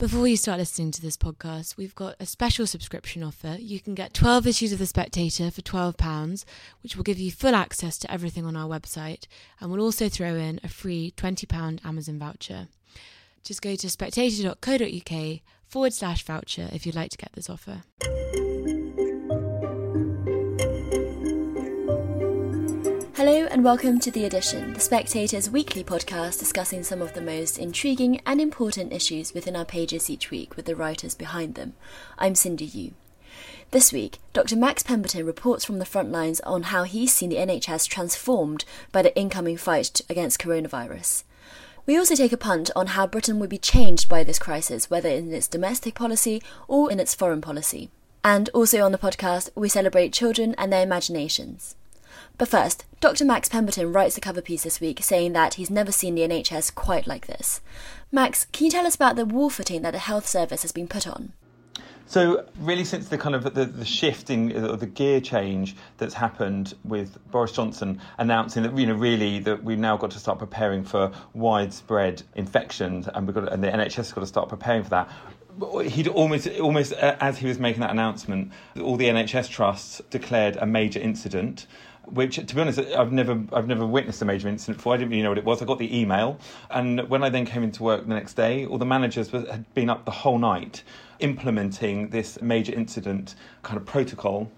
Before you start listening to this podcast, we've got a special subscription offer. You can get 12 issues of The Spectator for £12, which will give you full access to everything on our website, and we'll also throw in a free £20 Amazon voucher. Just go to spectator.co.uk forward slash voucher if you'd like to get this offer. Hello and welcome to The Edition, The Spectator's weekly podcast discussing some of the most intriguing and important issues within our pages each week with the writers behind them. I'm Cindy Yu. This week, Dr. Max Pemberton reports from the front lines on how he's seen the NHS transformed by the incoming fight against coronavirus. We also take a punt on how Britain would be changed by this crisis, whether in its domestic policy or in its foreign policy. And also on the podcast, we celebrate children and their imaginations. But first, Dr. Max Pemberton writes a cover piece this week saying that he's never seen the NHS quite like this. Max, can you tell us about the war footing that the health service has been put on? So really, since the kind of the, the shift in or the gear change that's happened with Boris Johnson announcing that you know really that we've now got to start preparing for widespread infections and we've got and the NHS has got to start preparing for that he'd almost almost uh, as he was making that announcement, all the NHS trusts declared a major incident which to be honest I've never I've never witnessed a major incident before. I didn't really know what it was. I got the email, and when I then came into work the next day, all the managers had been up the whole night implementing this major incident kind of protocol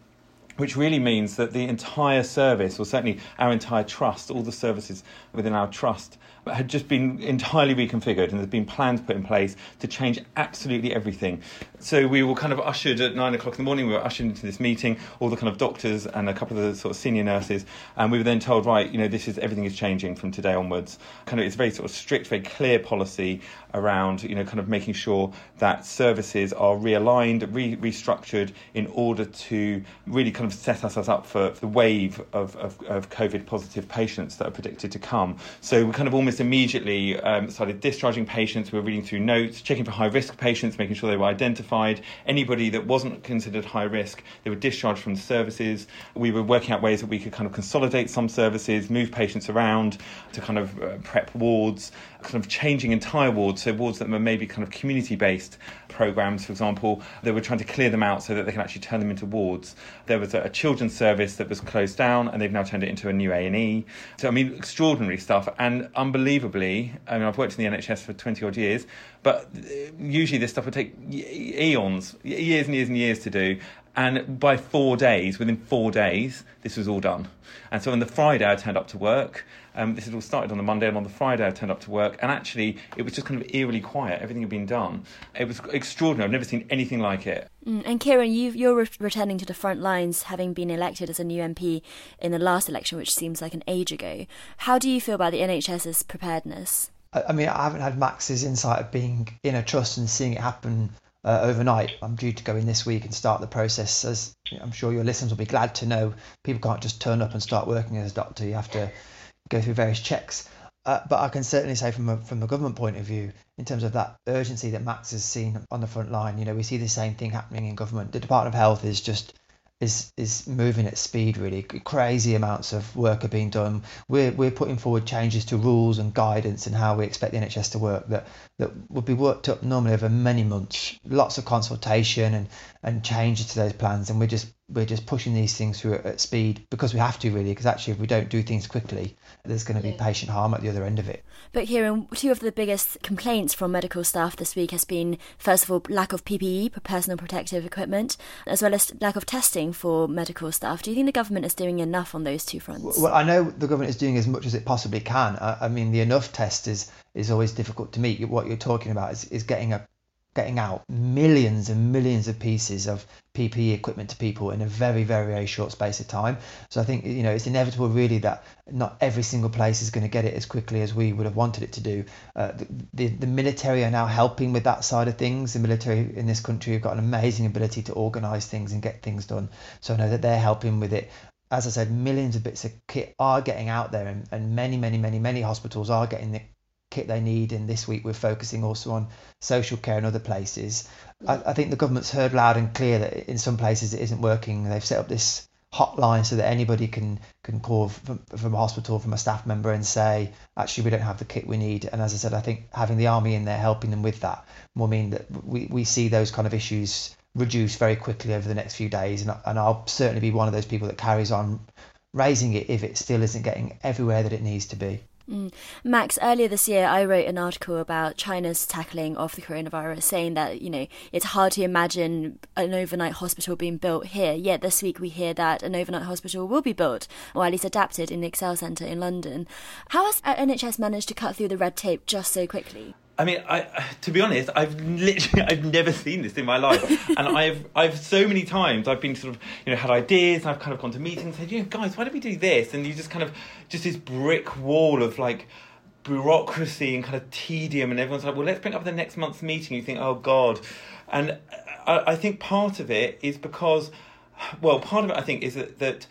which really means that the entire service, or certainly our entire trust, all the services within our trust, had just been entirely reconfigured and there's been plans put in place to change absolutely everything. So we were kind of ushered at nine o'clock in the morning, we were ushered into this meeting, all the kind of doctors and a couple of the sort of senior nurses, and we were then told, right, you know, this is everything is changing from today onwards. Kind of it's very sort of strict, very clear policy around, you know, kind of making sure that services are realigned, re- restructured in order to really kind of set ourselves up for the wave of, of, of COVID positive patients that are predicted to come. So we kind of almost almost immediately um, started discharging patients. We were reading through notes, checking for high risk patients, making sure they were identified. Anybody that wasn't considered high risk, they were discharged from the services. We were working out ways that we could kind of consolidate some services, move patients around to kind of uh, prep wards, kind of changing entire wards, so wards that were maybe kind of community based programs, for example, they were trying to clear them out so that they can actually turn them into wards. There was a, a children's service that was closed down, and they've now turned it into a new A and E. So I mean, extraordinary stuff, and unbelievably, I mean, I've worked in the NHS for twenty odd years, but uh, usually this stuff would take eons, years and years and years to do, and by four days, within four days, this was all done. And so on the Friday, I turned up to work. Um, this had all started on the Monday, and on the Friday, I turned up to work. And actually, it was just kind of eerily quiet. Everything had been done. It was extraordinary. I've never seen anything like it. Mm, and Kieran, you are re- returning to the front lines, having been elected as a new MP in the last election, which seems like an age ago. How do you feel about the NHS's preparedness? I mean, I haven't had Max's insight of being in a trust and seeing it happen uh, overnight. I'm due to go in this week and start the process. As I'm sure your listeners will be glad to know, people can't just turn up and start working as a doctor. You have to go through various checks. Uh, but I can certainly say from a, from a government point of view, in terms of that urgency that Max has seen on the front line, you know, we see the same thing happening in government. The Department of Health is just is is moving at speed really crazy amounts of work are being done we're we're putting forward changes to rules and guidance and how we expect the NHS to work that that would be worked up normally over many months. Lots of consultation and and changes to those plans and we're just we're just pushing these things through at, speed because we have to really because actually if we don't do things quickly there's going to be patient harm at the other end of it. But Kieran um, two of the biggest complaints from medical staff this week has been first of all lack of PPE personal protective equipment as well as lack of testing for medical staff. Do you think the government is doing enough on those two fronts? Well I know the government is doing as much as it possibly can. I, I mean the enough test is is always difficult to meet what you're talking about is, is getting a getting out millions and millions of pieces of PPE equipment to people in a very, very, very short space of time. So I think you know it's inevitable, really, that not every single place is going to get it as quickly as we would have wanted it to do. Uh, the, the, the military are now helping with that side of things. The military in this country have got an amazing ability to organise things and get things done. So I know that they're helping with it. As I said, millions of bits of kit are getting out there, and, and many, many, many, many hospitals are getting the kit they need. And this week we're focusing also on social care and other places. I, I think the government's heard loud and clear that in some places it isn't working. They've set up this hotline so that anybody can can call from, from a hospital from a staff member and say actually we don't have the kit we need and as i said i think having the army in there helping them with that will mean that we, we see those kind of issues reduce very quickly over the next few days and, and i'll certainly be one of those people that carries on raising it if it still isn't getting everywhere that it needs to be Mm. Max, earlier this year, I wrote an article about China's tackling of the coronavirus, saying that, you know, it's hard to imagine an overnight hospital being built here. Yet this week we hear that an overnight hospital will be built, or at least adapted in the Excel Centre in London. How has NHS managed to cut through the red tape just so quickly? I mean, I, to be honest, I've literally I've never seen this in my life, and I've I've so many times I've been sort of you know had ideas, I've kind of gone to meetings, and said, you know, guys, why don't we do this? And you just kind of just this brick wall of like bureaucracy and kind of tedium, and everyone's like, well, let's bring up the next month's meeting. You think, oh God, and I, I think part of it is because, well, part of it I think is that that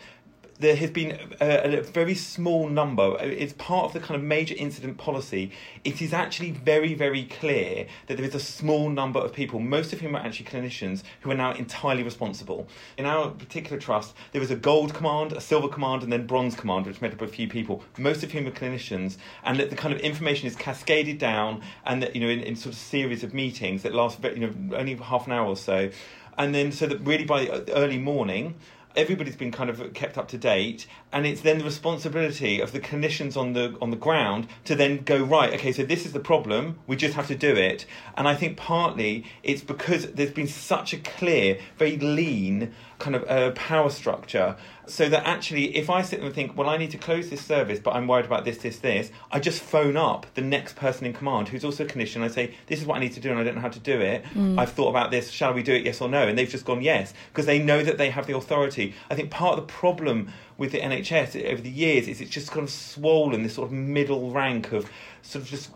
there has been a, a, very small number. It's part of the kind of major incident policy. It is actually very, very clear that there is a small number of people, most of whom are actually clinicians, who are now entirely responsible. In our particular trust, there was a gold command, a silver command, and then bronze command, which made up a few people, most of whom are clinicians, and that the kind of information is cascaded down, and that you know in, in sort of series of meetings that last you know only half an hour or so, and then so that really by early morning everybody's been kind of kept up to date and it's then the responsibility of the clinicians on the on the ground to then go right okay so this is the problem we just have to do it. And i think partly it's because there's been such a clear very lean kind of uh, power structure so that actually if i sit there and think well i need to close this service but i'm worried about this this this i just phone up the next person in command who's also a clinician i say this is what i need to do and i don't know how to do it. Mm. i've thought about this. Shall we do it? Yes or no? And they've just gone yes because they know that they have the authority. I think part of the problem with the nhs over the years is it's just kind of swollen this sort of middle rank of sort of just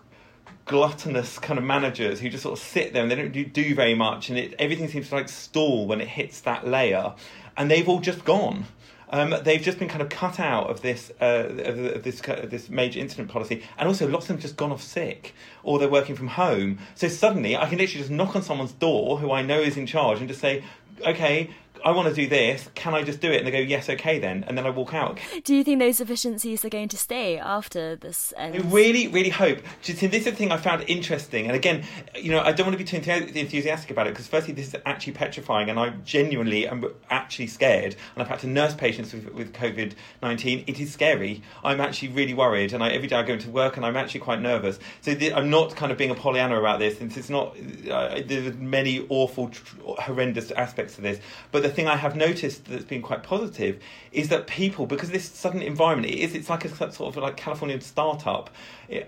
gluttonous kind of managers who just sort of sit there and they don't do, do very much, and it, everything seems to like stall when it hits that layer, and they've all just gone. Um, they've just been kind of cut out of this uh, of this this major incident policy, and also lots of them just gone off sick or they're working from home. So suddenly, I can literally just knock on someone's door who I know is in charge and just say, "Okay, I want to do this. Can I just do it? And they go, yes, okay, then. And then I walk out. Do you think those efficiencies are going to stay after this ends? I really, really hope. Just, This is the thing I found interesting. And again, you know, I don't want to be too enthusiastic about it because, firstly, this is actually petrifying, and I genuinely am actually scared. And I've had to nurse patients with, with COVID 19. It is scary. I'm actually really worried. And I, every day I go into work and I'm actually quite nervous. So th- I'm not kind of being a Pollyanna about this. Since it's not, uh, there's many awful, horrendous aspects to this. But the thing I have noticed that's been quite positive is that people, because this sudden environment, it is it's like a sort of like Californian startup,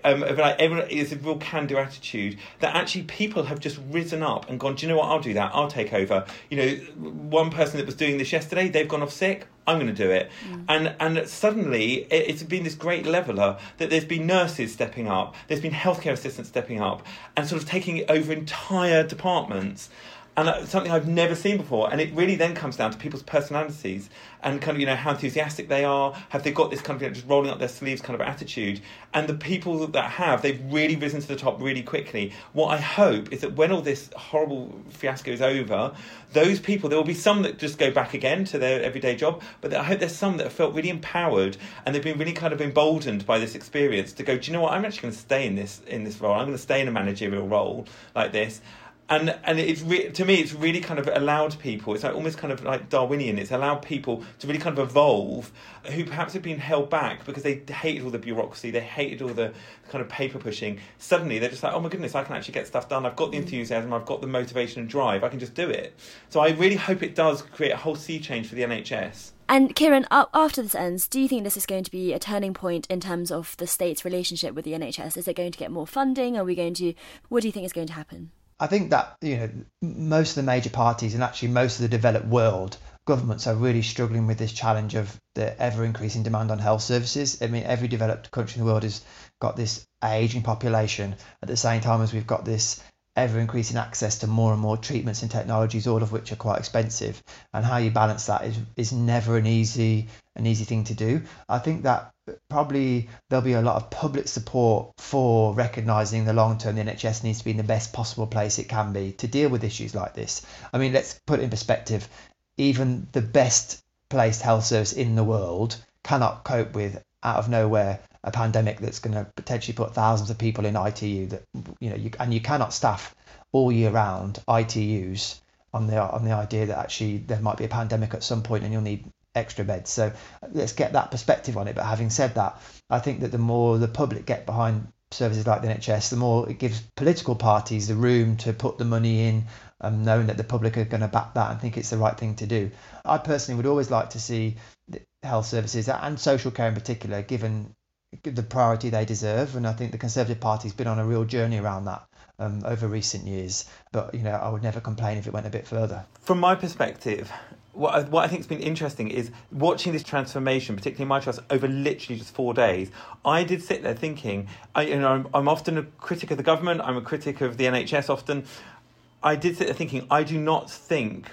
um, like everyone is a real can-do attitude. That actually people have just risen up and gone. Do you know what? I'll do that. I'll take over. You know, one person that was doing this yesterday, they've gone off sick. I'm going to do it. Mm. And and suddenly it, it's been this great leveler that there's been nurses stepping up, there's been healthcare assistants stepping up, and sort of taking over entire departments and something I've never seen before. And it really then comes down to people's personalities and kind of you know how enthusiastic they are. Have they got this kind of you know, just rolling up their sleeves kind of attitude? And the people that have, they've really risen to the top really quickly. What I hope is that when all this horrible fiasco is over, those people there will be some that just go back again to their everyday job, but I hope there's some that have felt really empowered and they've been really kind of emboldened by this experience to go. Do you know what? I'm actually going to stay in this in this role. I'm going to stay in a managerial role like this and and it's re- to me it's really kind of allowed people it's like almost kind of like darwinian it's allowed people to really kind of evolve who perhaps have been held back because they hated all the bureaucracy they hated all the kind of paper pushing suddenly they're just like oh my goodness i can actually get stuff done i've got the mm. enthusiasm i've got the motivation and drive i can just do it so i really hope it does create a whole sea change for the nhs and Kieran, after this ends, do you think this is going to be a turning point in terms of the state's relationship with the NHS? Is it going to get more funding? Are we going to? What do you think is going to happen? I think that you know most of the major parties and actually most of the developed world governments are really struggling with this challenge of the ever increasing demand on health services. I mean, every developed country in the world has got this aging population at the same time as we've got this ever increasing access to more and more treatments and technologies, all of which are quite expensive. And how you balance that is is never an easy an easy thing to do. I think that probably there'll be a lot of public support for recognizing the long term the NHS needs to be in the best possible place it can be to deal with issues like this. I mean, let's put it in perspective. Even the best placed health service in the world cannot cope with out of nowhere a pandemic that's going to potentially put thousands of people in ITU that you know you, and you cannot staff all year round ITUs on the on the idea that actually there might be a pandemic at some point and you'll need extra beds. So let's get that perspective on it. But having said that, I think that the more the public get behind services like the NHS, the more it gives political parties the room to put the money in, um, knowing that the public are going to back that and think it's the right thing to do. I personally would always like to see health services and social care in particular given the priority they deserve, and I think the Conservative Party's been on a real journey around that um, over recent years. But you know, I would never complain if it went a bit further. From my perspective, what I, what I think has been interesting is watching this transformation, particularly in my trust, over literally just four days. I did sit there thinking, I, you know, I'm, I'm often a critic of the government, I'm a critic of the NHS often. I did sit there thinking, I do not think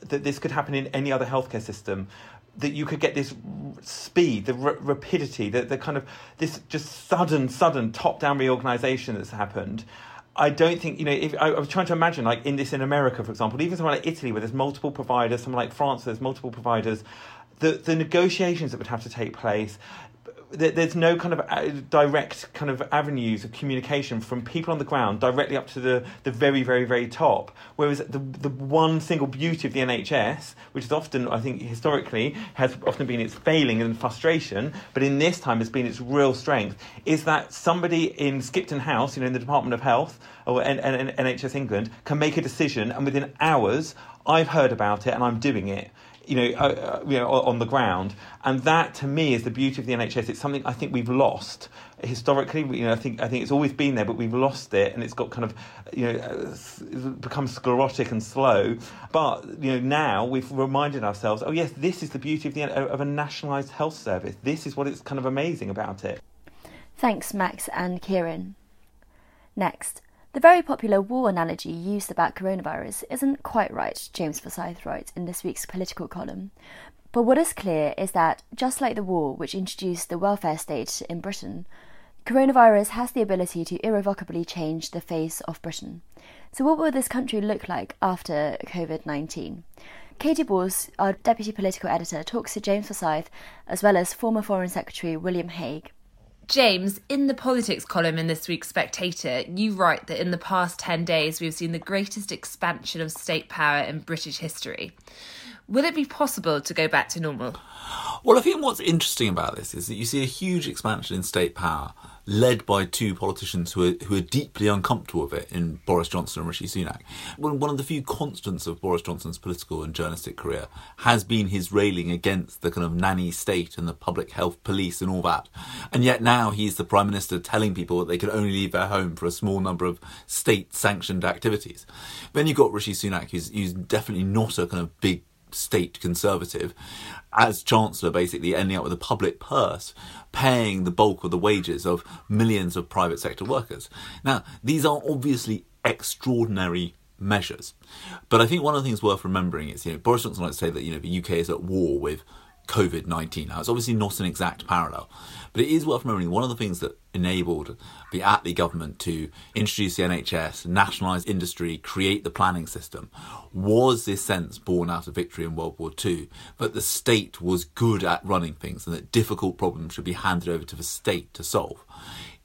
that this could happen in any other healthcare system that you could get this speed, the r- rapidity, the, the kind of this just sudden, sudden top down reorganization that's happened. I don't think you know. If I, I, was trying to imagine, like in this in America, for example, even somewhere like Italy, where there's multiple providers, somewhere like France, where there's multiple providers, the the negotiations that would have to take place, there's no kind of uh, direct kind of avenues of communication from people on the ground directly up to the, the very, very, very top. Whereas the, the one single beauty of the NHS, which is often, I think, historically, has often been its failing and frustration, but in this time has been its real strength, is that somebody in Skipton House, you know, in the Department of Health or N- N- NHS England, can make a decision and within hours, I've heard about it and I'm doing it you know, uh, uh, you know, on the ground. And that, to me, is the beauty of the NHS. It's something I think we've lost historically. You know, I think I think it's always been there, but we've lost it, and it's got kind of, you know, uh, become sclerotic and slow. But you know, now we've reminded ourselves, oh yes, this is the beauty of the of a nationalised health service. This is what it's kind of amazing about it. Thanks, Max and Kieran. Next, the very popular war analogy used about coronavirus isn't quite right, James Forsyth writes in this week's political column. But what is clear is that, just like the war which introduced the welfare state in Britain, coronavirus has the ability to irrevocably change the face of Britain. So, what will this country look like after COVID 19? Katy Balls, our deputy political editor, talks to James Forsyth as well as former Foreign Secretary William Hague. James, in the politics column in this week's Spectator, you write that in the past 10 days we've seen the greatest expansion of state power in British history. Will it be possible to go back to normal? Well, I think what's interesting about this is that you see a huge expansion in state power led by two politicians who are, who are deeply uncomfortable with it in Boris Johnson and Rishi Sunak. One of the few constants of Boris Johnson's political and journalistic career has been his railing against the kind of nanny state and the public health police and all that. And yet now he's the Prime Minister telling people that they can only leave their home for a small number of state sanctioned activities. Then you've got Rishi Sunak, who's, who's definitely not a kind of big state conservative, as Chancellor, basically ending up with a public purse paying the bulk of the wages of millions of private sector workers. Now, these are obviously extraordinary measures. But I think one of the things worth remembering is, you know, Boris Johnson likes to say that, you know, the UK is at war with COVID 19. Now, it's obviously not an exact parallel, but it is worth remembering one of the things that enabled the Attlee government to introduce the NHS, nationalise industry, create the planning system, was this sense born out of victory in World War II that the state was good at running things and that difficult problems should be handed over to the state to solve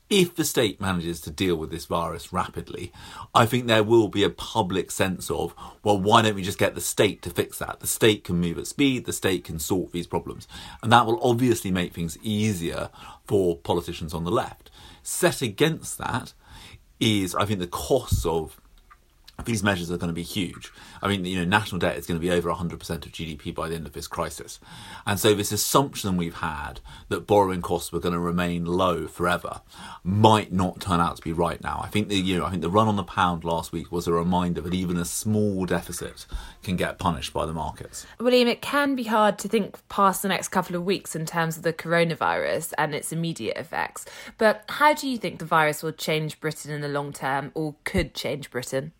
if the state manages to deal with this virus rapidly, I think there will be a public sense of, well, why don't we just get the state to fix that? The state can move at speed, the state can sort these problems. And that will obviously make things easier for politicians on the left. Set against that is, I think, the costs of these measures are going to be huge. I mean, you know, national debt is going to be over 100% of GDP by the end of this crisis. And so this assumption we've had that borrowing costs were going to remain low forever might not turn out to be right now. I think the, you know, I think the run on the pound last week was a reminder that even a small deficit can get punished by the markets. William, it can be hard to think past the next couple of weeks in terms of the coronavirus and its immediate effects. But how do you think the virus will change Britain in the long term or could change Britain?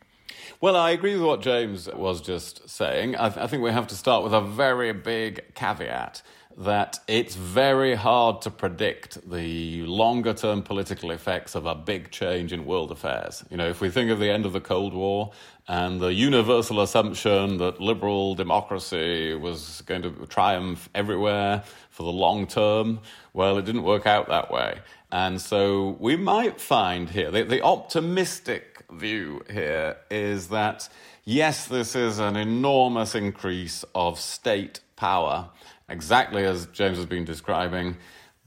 Well, I agree with what James was just saying. I, th- I, think we have to start with a very big caveat. that it's very hard to predict the longer term political effects of a big change in world affairs. You know, if we think of the end of the Cold War and the universal assumption that liberal democracy was going to triumph everywhere for the long term, well, it didn't work out that way. And so we might find here, the, the optimistic view here is that yes, this is an enormous increase of state power exactly as James has been describing,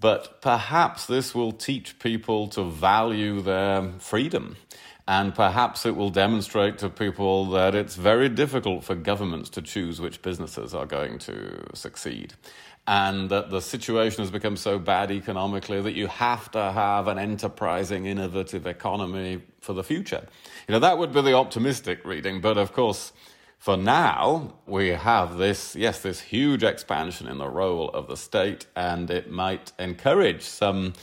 but perhaps this will teach people to value their freedom. And perhaps it will demonstrate to people that it's very difficult for governments to choose which businesses are going to succeed. And that the situation has become so bad economically that you have to have an enterprising, innovative economy for the future. You know, that would be the optimistic reading, but of course, for now, we have this, yes, this huge expansion in the role of the state, and it might encourage some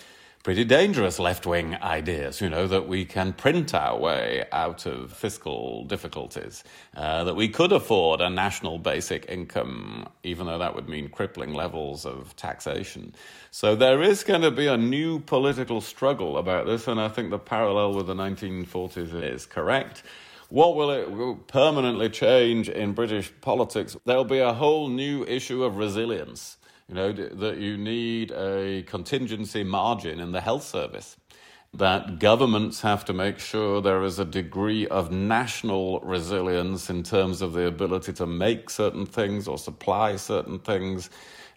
pretty dangerous left wing ideas, you know, that we can print our way out of fiscal difficulties, uh, that we could afford a national basic income, even though that would mean crippling levels of taxation. So there is going to be a new political struggle about this, and I think the parallel with the 1940s is correct. What will it permanently change in British politics? There'll be a whole new issue of resilience. You know, that you need a contingency margin in the health service. That governments have to make sure there is a degree of national resilience in terms of the ability to make certain things or supply certain things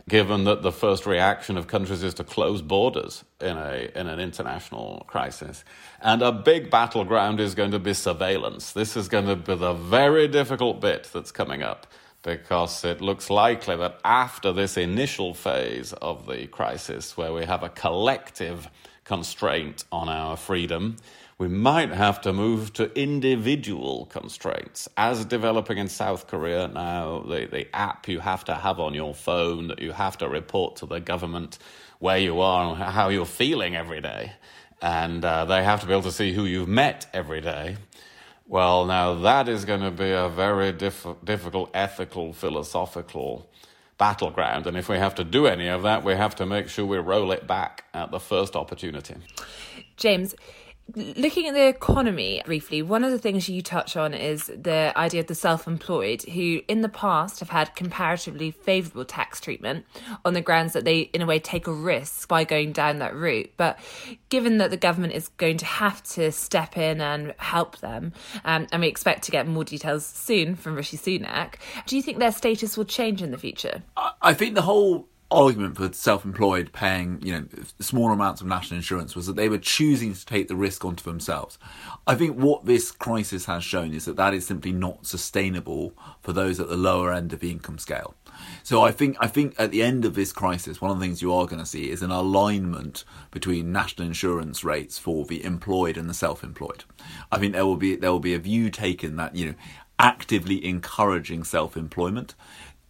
given that the first reaction of countries is to close borders in, a, in an international crisis. And a big battleground is going to be surveillance. This is going to be the very difficult bit that's coming up because it looks likely that after this initial phase of the crisis, where we have a collective constraint on our freedom, we might have to move to individual constraints, as developing in South Korea now. The, the app you have to have on your phone that you have to report to the government where you are and how you're feeling every day. And uh, they have to be able to see who you've met every day. Well, now that is going to be a very diff- difficult ethical, philosophical battleground. And if we have to do any of that, we have to make sure we roll it back at the first opportunity. James, Looking at the economy briefly, one of the things you touch on is the idea of the self employed, who in the past have had comparatively favourable tax treatment on the grounds that they, in a way, take a risk by going down that route. But given that the government is going to have to step in and help them, um, and we expect to get more details soon from Rishi Sunak, do you think their status will change in the future? I think the whole argument for self-employed paying, you know, smaller amounts of national insurance was that they were choosing to take the risk onto themselves. I think what this crisis has shown is that that is simply not sustainable for those at the lower end of the income scale. So I think I think at the end of this crisis, one of the things you are going to see is an alignment between national insurance rates for the employed and the self-employed. I think there will be there will be a view taken that you know actively encouraging self-employment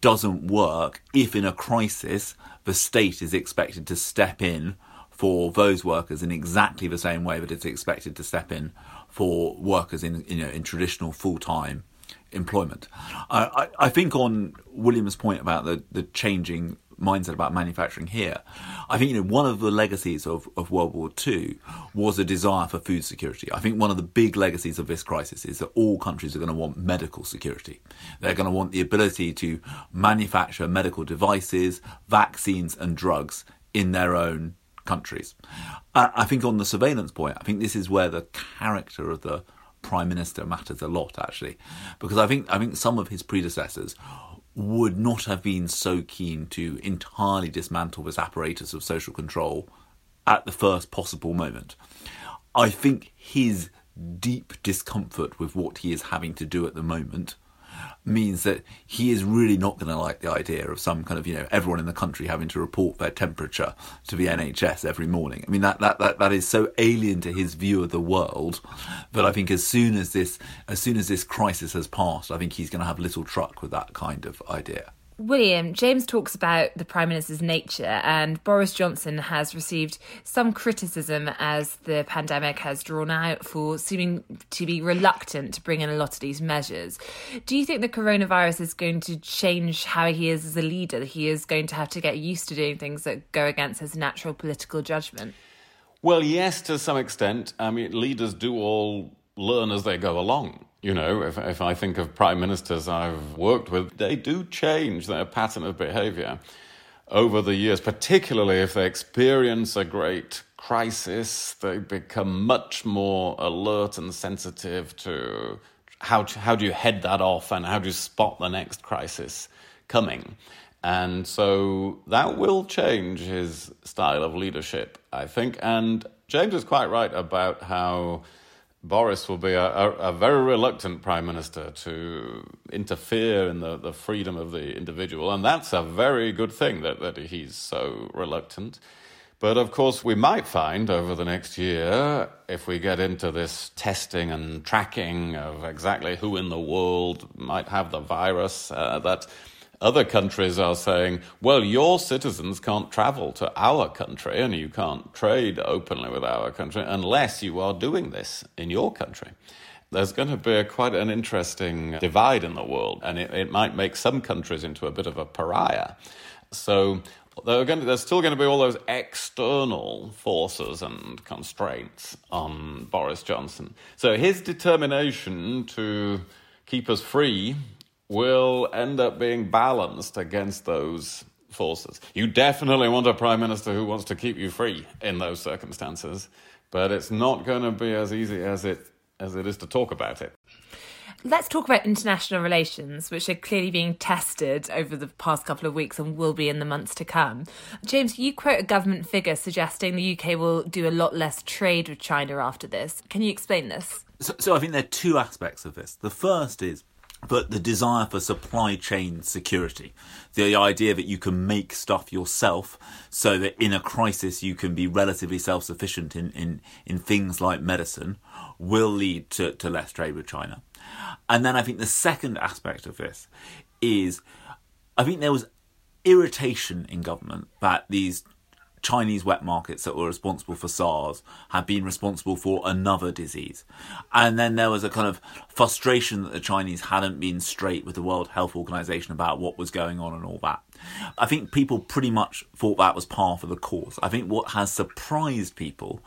doesn't work if in a crisis the state is expected to step in for those workers in exactly the same way that it's expected to step in for workers in you know in traditional full time employment. I, I, I, think on William's point about the, the changing mindset about manufacturing here. I think you know one of the legacies of, of World War II was a desire for food security. I think one of the big legacies of this crisis is that all countries are going to want medical security. They're going to want the ability to manufacture medical devices, vaccines, and drugs in their own countries. I think on the surveillance point, I think this is where the character of the prime minister matters a lot actually because i think i think some of his predecessors would not have been so keen to entirely dismantle this apparatus of social control at the first possible moment. I think his deep discomfort with what he is having to do at the moment means that he is really not going to like the idea of some kind of you know everyone in the country having to report their temperature to the NHS every morning. I mean that that that, that is so alien to his view of the world that I think as soon as this as soon as this crisis has passed, I think he's going to have little truck with that kind of idea. William, James talks about the Prime Minister's nature, and Boris Johnson has received some criticism as the pandemic has drawn out for seeming to be reluctant to bring in a lot of these measures. Do you think the coronavirus is going to change how he is as a leader? He is going to have to get used to doing things that go against his natural political judgment? Well, yes, to some extent. I mean, leaders do all learn as they go along. You know, if, if I think of prime ministers I've worked with, they do change their pattern of behavior over the years, particularly if they experience a great crisis. They become much more alert and sensitive to how, how do you head that off and how do you spot the next crisis coming. And so that will change his style of leadership, I think. And James is quite right about how Boris will be a, a, a, very reluctant prime minister to interfere in the, the freedom of the individual. And that's a very good thing that, that he's so reluctant. But of course, we might find over the next year, if we get into this testing and tracking of exactly who in the world might have the virus, uh, that other countries are saying, well, your citizens can't travel to our country and you can't trade openly with our country unless you are doing this in your country. There's going to be a, quite an interesting divide in the world, and it, it might make some countries into a bit of a pariah. So to, there's still going to be all those external forces and constraints on Boris Johnson. So his determination to keep us free will end up being balanced against those forces. You definitely want a prime minister who wants to keep you free in those circumstances, but it's not going to be as easy as it as it is to talk about it. Let's talk about international relations, which are clearly being tested over the past couple of weeks and will be in the months to come. James, you quote a government figure suggesting the UK will do a lot less trade with China after this. Can you explain this? So, so I think there are two aspects of this. The first is but the desire for supply chain security, the idea that you can make stuff yourself so that in a crisis you can be relatively self sufficient in, in, in things like medicine, will lead to, to less trade with China. And then I think the second aspect of this is I think there was irritation in government that these Chinese wet markets that were responsible for SARS had been responsible for another disease. And then there was a kind of frustration that the Chinese hadn't been straight with the World Health Organization about what was going on and all that. I think people pretty much thought that was par for the course. I think what has surprised people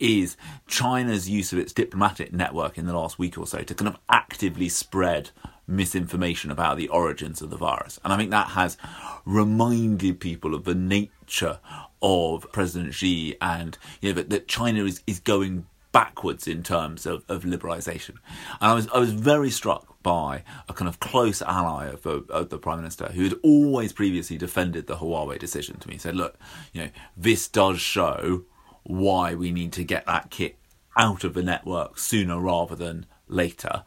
is China's use of its diplomatic network in the last week or so to kind of actively spread misinformation about the origins of the virus. And I think that has reminded people of the nature of President Xi and you know that, that China is, is going backwards in terms of, of liberalisation. And I was I was very struck by a kind of close ally of the, of the Prime Minister who had always previously defended the Huawei decision to me. He said, look, you know, this does show why we need to get that kit out of the network sooner rather than later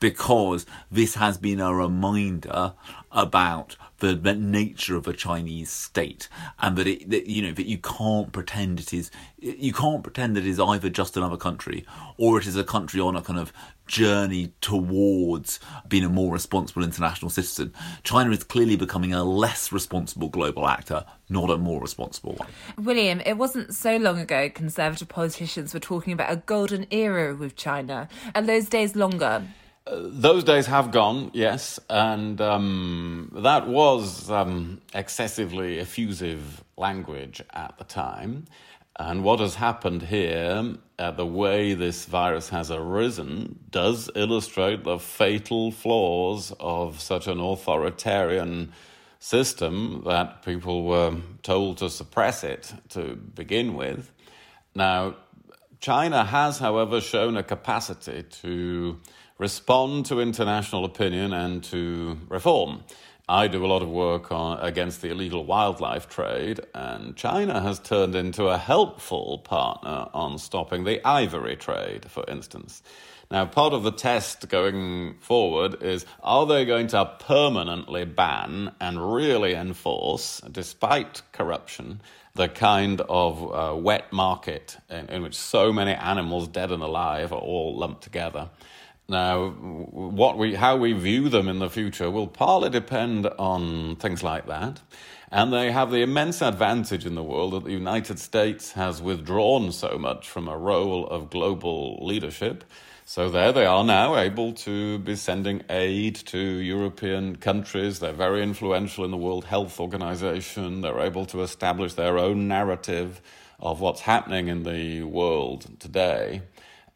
because this has been a reminder about the, the nature of a Chinese state, and that it, that, you know, that you can't pretend it is, you can't pretend that it is either just another country or it is a country on a kind of journey towards being a more responsible international citizen. China is clearly becoming a less responsible global actor, not a more responsible one. William, it wasn't so long ago Conservative politicians were talking about a golden era with China. and those days longer? Those days have gone, yes, and um, that was um, excessively effusive language at the time. And what has happened here, uh, the way this virus has arisen, does illustrate the fatal flaws of such an authoritarian system that people were told to suppress it to begin with. Now, China has, however, shown a capacity to respond to international opinion and to reform. I do a lot of work on, against the illegal wildlife trade, and China has turned into a helpful partner on stopping the ivory trade, for instance. Now, part of the test going forward is are they going to permanently ban and really enforce, despite corruption, the kind of uh, wet market in, in which so many animals, dead and alive, are all lumped together? Now, what we, how we view them in the future will partly depend on things like that. And they have the immense advantage in the world that the United States has withdrawn so much from a role of global leadership. So there they are now, able to be sending aid to European countries. They're very influential in the World Health Organization. They're able to establish their own narrative of what's happening in the world today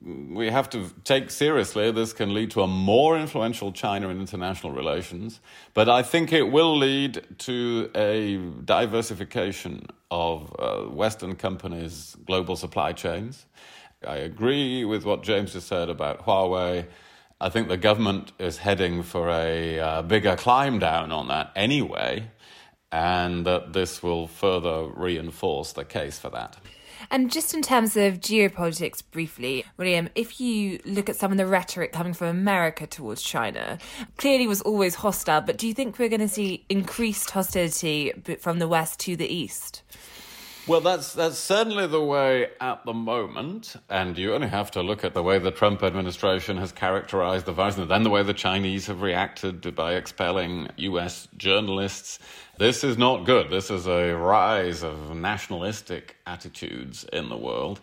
we have to take seriously this can lead to a more influential China in international relations, but I think it will lead to a diversification of uh, Western companies' global supply chains. I agree with what James just said about Huawei. I think the government is heading for a uh, bigger climb down on that anyway, and that this will further reinforce the case for that. And just in terms of geopolitics, briefly, William, if you look at some of the rhetoric coming from America towards China, clearly was always hostile, but do you think we're going to see increased hostility from the West to the East? Well, that's that's certainly the way at the moment, and you only have to look at the way the Trump administration has characterized the virus, and then the way the Chinese have reacted by expelling U.S. journalists. This is not good. This is a rise of nationalistic attitudes in the world.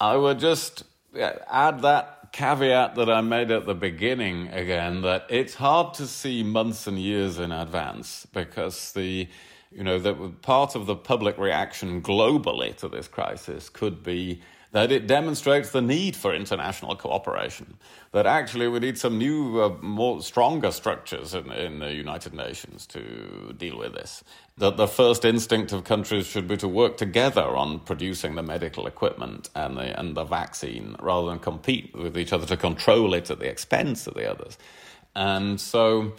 I would just add that caveat that I made at the beginning again that it's hard to see months and years in advance because the you know, that part of the public reaction globally to this crisis could be that it demonstrates the need for international cooperation. That actually we need some new, uh, more stronger structures in, in the United Nations to deal with this. That the first instinct of countries should be to work together on producing the medical equipment and the, and the vaccine rather than compete with each other to control it at the expense of the others. And so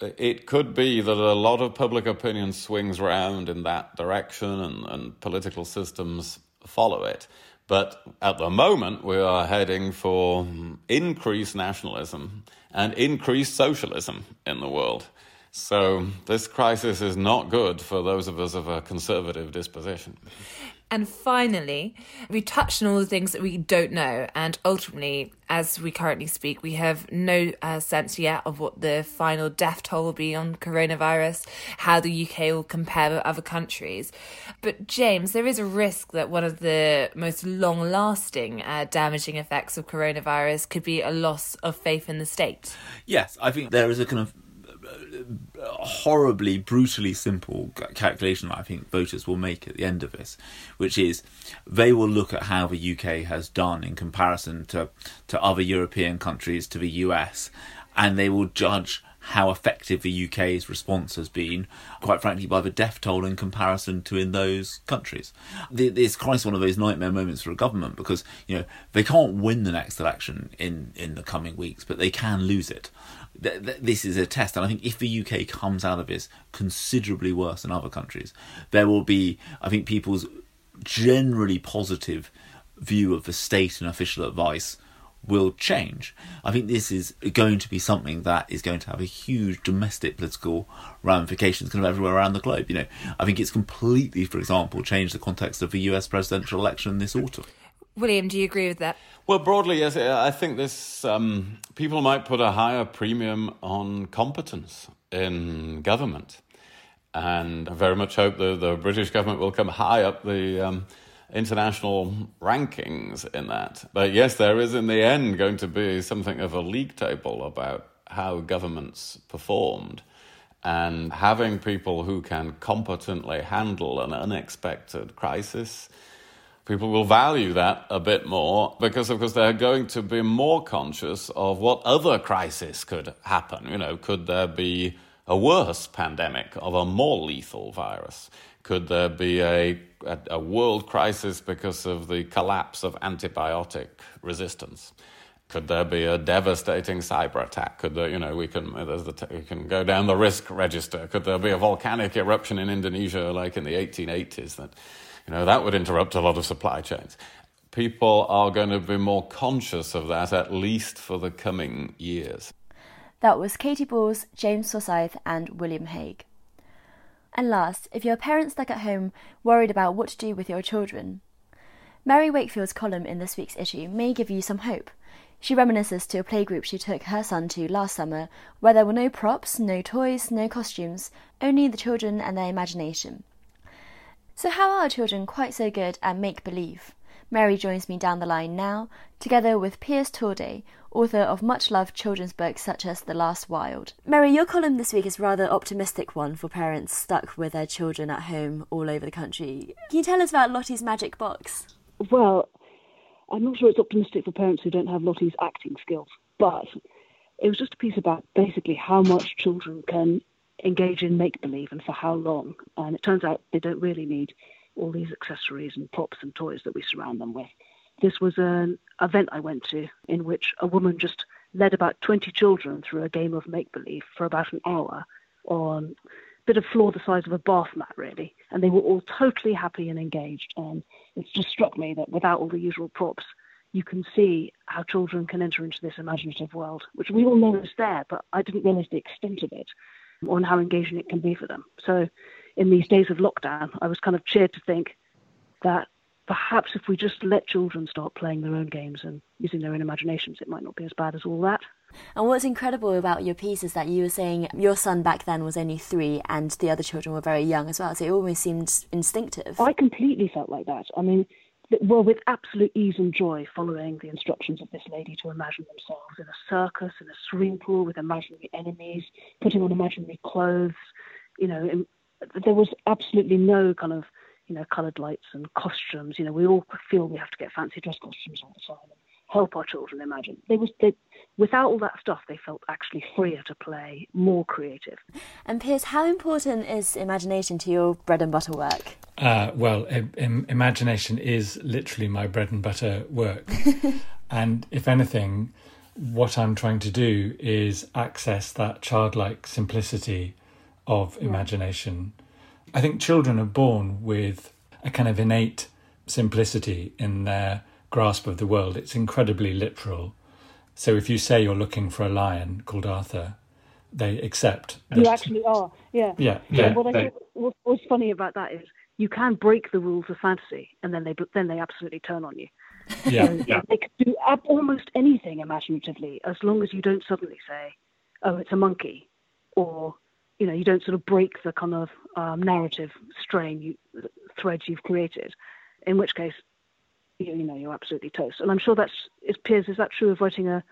it could be that a lot of public opinion swings around in that direction and, and political systems follow it. But at the moment, we are heading for increased nationalism and increased socialism in the world. So, this crisis is not good for those of us of a conservative disposition. And finally, we touched on all the things that we don't know. And ultimately, as we currently speak, we have no uh, sense yet of what the final death toll will be on coronavirus, how the UK will compare with other countries. But, James, there is a risk that one of the most long lasting uh, damaging effects of coronavirus could be a loss of faith in the state. Yes, I think there is a kind of Uh, horribly, brutally simple calculation that I think voters will make at the end of this, which is they will look at how the UK has done in comparison to, to other European countries, to the US, and they will judge how effective the UK's response has been, quite frankly, by the death toll in comparison to in those countries. It's quite one of those nightmare moments for a government because you know they can't win the next election in in the coming weeks, but they can lose it th- th- this is a test, and I think if the UK comes out of this considerably worse than other countries, there will be, I think, people's generally positive view of the state and official advice will change. I think this is going to be something that is going to have a huge domestic political ramifications kind of everywhere around the globe. You know, I think it's completely, for example, changed the context of the US presidential election this autumn. William, do you agree with that? Well, broadly, yes. I think this um, people might put a higher premium on competence in government, and I very much hope the the British government will come high up the. Um, international rankings in that. But yes, there is in the end going to be something of a league table about how governments performed. And having people who can competently handle an unexpected crisis people will value that a bit more because, of course, they're going to be more conscious of what other crisis could happen. You know, could there be a worse pandemic of a more lethal virus? Could there be a, a, a world crisis because of the collapse of antibiotic resistance? Could there be a devastating cyber attack? Could there, you know, we can, the, we can go down the risk register. Could there be a volcanic eruption in Indonesia like in the 1880s that you know, that would interrupt a lot of supply chains. People are going to be more conscious of that, at least for the coming years. That was Katy Balls, James Forsyth, and William Hague. And last, if you're a parent stuck at home worried about what to do with your children, Mary Wakefield's column in this week's issue may give you some hope. She reminisces to a playgroup she took her son to last summer, where there were no props, no toys, no costumes, only the children and their imagination. So, how are children quite so good at make believe? Mary joins me down the line now, together with Piers Torday, author of much loved children's books such as The Last Wild. Mary, your column this week is a rather optimistic one for parents stuck with their children at home all over the country. Can you tell us about Lottie's magic box? Well, I'm not sure it's optimistic for parents who don't have Lottie's acting skills, but it was just a piece about basically how much children can engage in make believe and for how long. And it turns out they don't really need all these accessories and props and toys that we surround them with. This was an event I went to in which a woman just led about 20 children through a game of make believe for about an hour on a bit of floor the size of a bath mat, really. And they were all totally happy and engaged. And it's just struck me that without all the usual props, you can see how children can enter into this imaginative world, which we all know is there, but I didn't realize the extent of it on how engaging it can be for them. So, in these days of lockdown, I was kind of cheered to think that perhaps if we just let children start playing their own games and using their own imaginations, it might not be as bad as all that. And what's incredible about your piece is that you were saying your son back then was only three and the other children were very young as well, so it almost seemed instinctive. I completely felt like that. I mean, well, with absolute ease and joy, following the instructions of this lady to imagine themselves in a circus, in a swimming pool with imaginary enemies, putting on imaginary clothes. You know, there was absolutely no kind of you know, coloured lights and costumes. You know, we all feel we have to get fancy dress costumes all the time help our children imagine. They was they, without all that stuff, they felt actually freer to play, more creative. And Piers, how important is imagination to your bread and butter work? Uh, well, Im- imagination is literally my bread and butter work, and if anything, what I'm trying to do is access that childlike simplicity of yeah. imagination I think children are born with a kind of innate simplicity in their grasp of the world. It's incredibly literal. So if you say you're looking for a lion called Arthur, they accept. That, You actually are, yeah. Yeah. yeah. What, I think, what's funny about that is you can break the rules of fantasy, and then they then they absolutely turn on you. Yeah, so yeah. They can do almost anything imaginatively as long as you don't suddenly say, "Oh, it's a monkey," or you know, you don't sort of break the kind of um, narrative strain you, threads you've created. In which case, you, know, you're absolutely toast. And I'm sure that's is Piers. Is that true of writing a?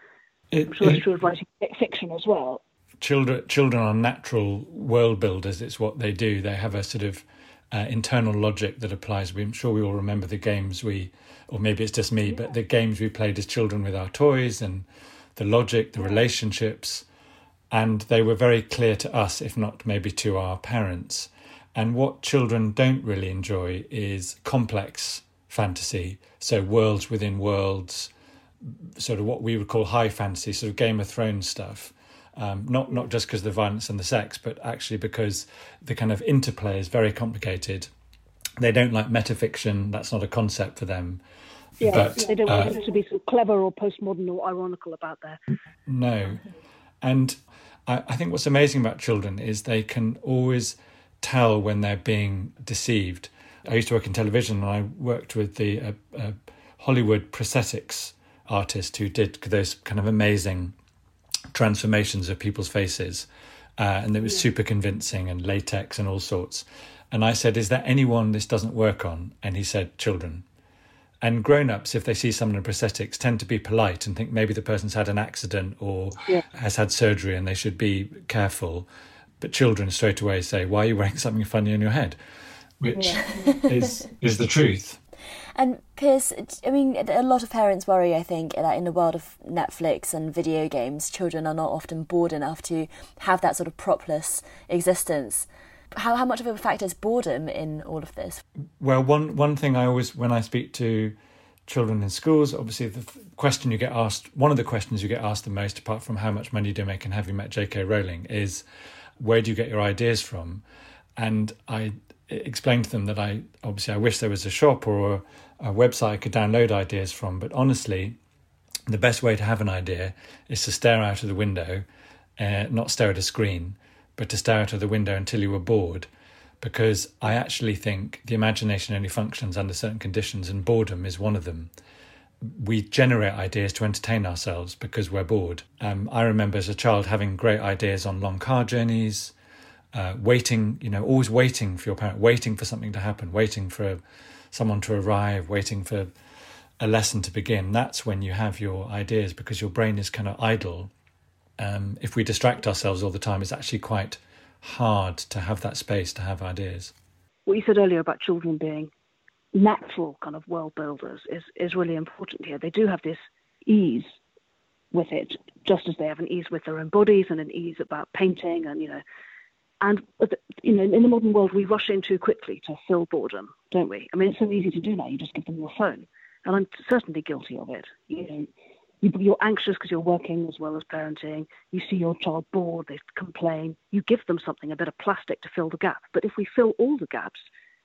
It, I'm sure that's true of writing fiction as well. Children, children are natural world builders. It's what they do. They have a sort of uh, internal logic that applies. I'm sure we all remember the games we, or maybe it's just me, yeah. but the games we played as children with our toys and the logic, the yeah. relationships and they were very clear to us, if not maybe to our parents. And what children don't really enjoy is complex fantasy, so worlds within worlds, sort of what we would call high fantasy, sort of Game of Thrones stuff. Um, not not just because of the violence and the sex, but actually because the kind of interplay is very complicated. They don't like metafiction; that's not a concept for them. Yeah, but, they don't want uh, it to be sort of clever or postmodern or ironical about their. No, and I, I think what's amazing about children is they can always tell when they're being deceived. I used to work in television and I worked with the uh, uh, Hollywood prosthetics artist who did those kind of amazing transformations of people's faces. Uh, and it was super convincing and latex and all sorts. And I said, Is there anyone this doesn't work on? And he said, Children. And grown ups, if they see someone in prosthetics, tend to be polite and think maybe the person's had an accident or yeah. has had surgery and they should be careful. But children straight away say, Why are you wearing something funny on your head? Which yeah. is, is the truth. And Piers, I mean, a lot of parents worry, I think, that in the world of Netflix and video games, children are not often bored enough to have that sort of propless existence how, how much of a factor is boredom in all of this? Well, one one thing I always when I speak to children in schools, obviously the question you get asked, one of the questions you get asked the most, apart from how much money do you make and have you met J.K. Rowling, is where do you get your ideas from? And I explained to them that I obviously I wish there was a shop or a, a website I could download ideas from, but honestly, the best way to have an idea is to stare out of the window, uh, not stare at a screen, but to stare out of the window until you were bored. because I actually think the imagination only functions under certain conditions, and boredom is one of them. We generate ideas to entertain ourselves because we're bored. Um, I remember as a child having great ideas on long car journeys, uh, waiting, you know, always waiting for your parent, waiting for something to happen, waiting for someone to arrive, waiting for a lesson to begin. That's when you have your ideas because your brain is kind of idle. Um, if we distract ourselves all the time, it's actually quite hard to have that space to have ideas. What you said earlier about children being natural kind of world builders is, is really important here. They do have this ease with it, just as they have an ease with their own bodies and an ease about painting and, you know, and uh, you know, in the modern world, we rush in too quickly to fill boredom, don't we? I mean, it's so easy to do now. You just give them your phone, and I'm certainly guilty of it. You know, you're anxious because you're working as well as parenting. You see your child bored, they complain. You give them something, a bit of plastic to fill the gap. But if we fill all the gaps,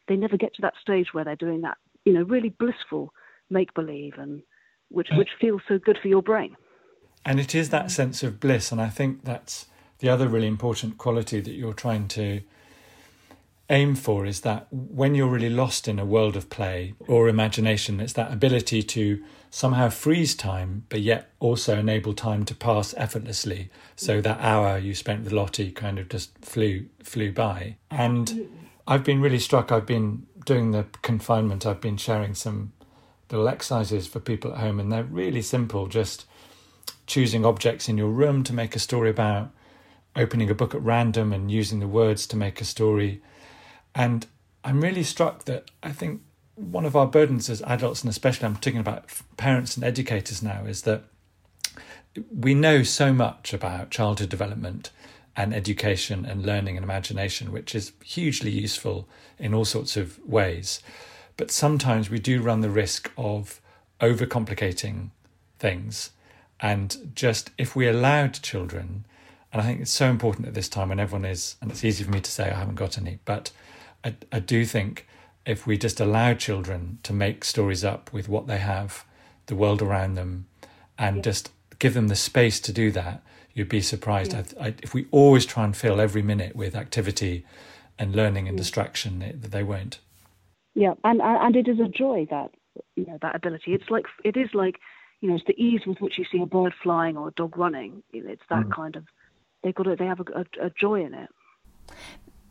they never get to that stage where they're doing that, you know, really blissful make believe and which which feels so good for your brain. And it is that sense of bliss, and I think that's the other really important quality that you're trying to aim for is that when you're really lost in a world of play or imagination, it's that ability to somehow freeze time, but yet also enable time to pass effortlessly. So that hour you spent with Lottie kind of just flew flew by. And I've been really struck. I've been doing the confinement. I've been sharing some little exercises for people at home, and they're really simple. Just choosing objects in your room to make a story about, opening a book at random and using the words to make a story. And I'm really struck that I think one of our burdens as adults, and especially I'm talking about parents and educators now, is that we know so much about childhood development and education and learning and imagination, which is hugely useful in all sorts of ways. But sometimes we do run the risk of overcomplicating things. And just if we allowed children and I think it's so important at this time when everyone is, and it's easy for me to say I haven't got any, but I, I do think if we just allow children to make stories up with what they have, the world around them, and yeah. just give them the space to do that, you'd be surprised. Yeah. I, I, if we always try and fill every minute with activity and learning and distraction, it, they won't. Yeah, and and it is a joy that you know that ability. It's like it is like you know it's the ease with which you see a bird flying or a dog running. It's that mm. kind of they've got a, they have a, a, a joy in it.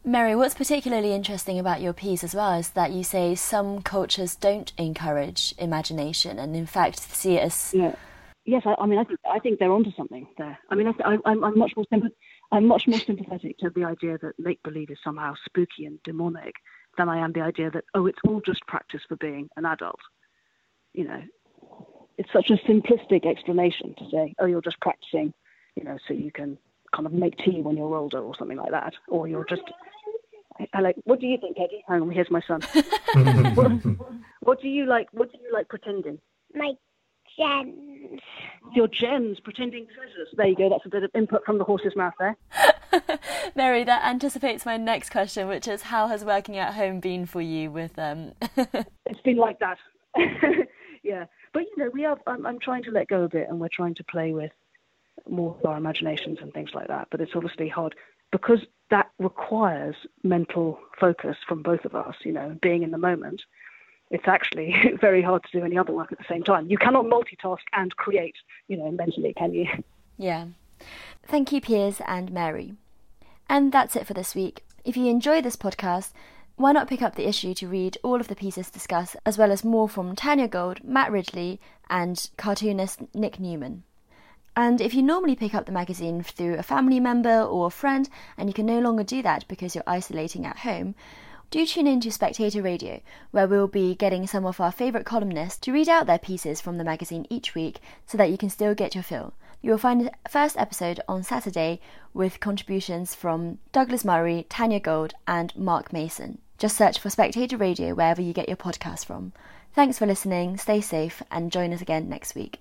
Mary, what's particularly interesting about your piece as well is that you say some cultures don't encourage imagination and, in fact, see it as. Yeah. Yes, I, I mean, I think, I think they're onto something there. I mean, I, am I'm much more sympath- I'm much more sympathetic to the idea that make believe is somehow spooky and demonic than I am the idea that oh, it's all just practice for being an adult. You know, it's such a simplistic explanation to say oh, you're just practicing, you know, so you can kind of make tea when you're older or something like that, or you're just. I, like. What do you think, Eddie? Hang on, here's my son. what, what do you like? What do you like pretending? My gems. Your gems, pretending treasures. There you go. That's a bit of input from the horse's mouth there. Mary, that anticipates my next question, which is how has working at home been for you? With um. it's been like that. yeah, but you know, we are. I'm, I'm trying to let go a bit, and we're trying to play with more of our imaginations and things like that. But it's obviously hard because that requires mental focus from both of us, you know, being in the moment. It's actually very hard to do any other work at the same time. You cannot multitask and create, you know, mentally, can you? Yeah. Thank you, Piers and Mary. And that's it for this week. If you enjoy this podcast, why not pick up the issue to read all of the pieces discussed, as well as more from Tanya Gold, Matt Ridley, and cartoonist Nick Newman. And if you normally pick up the magazine through a family member or a friend, and you can no longer do that because you're isolating at home, do tune in to Spectator Radio, where we'll be getting some of our favourite columnists to read out their pieces from the magazine each week so that you can still get your fill. You will find the first episode on Saturday with contributions from Douglas Murray, Tanya Gold, and Mark Mason. Just search for Spectator Radio wherever you get your podcast from. Thanks for listening, stay safe, and join us again next week.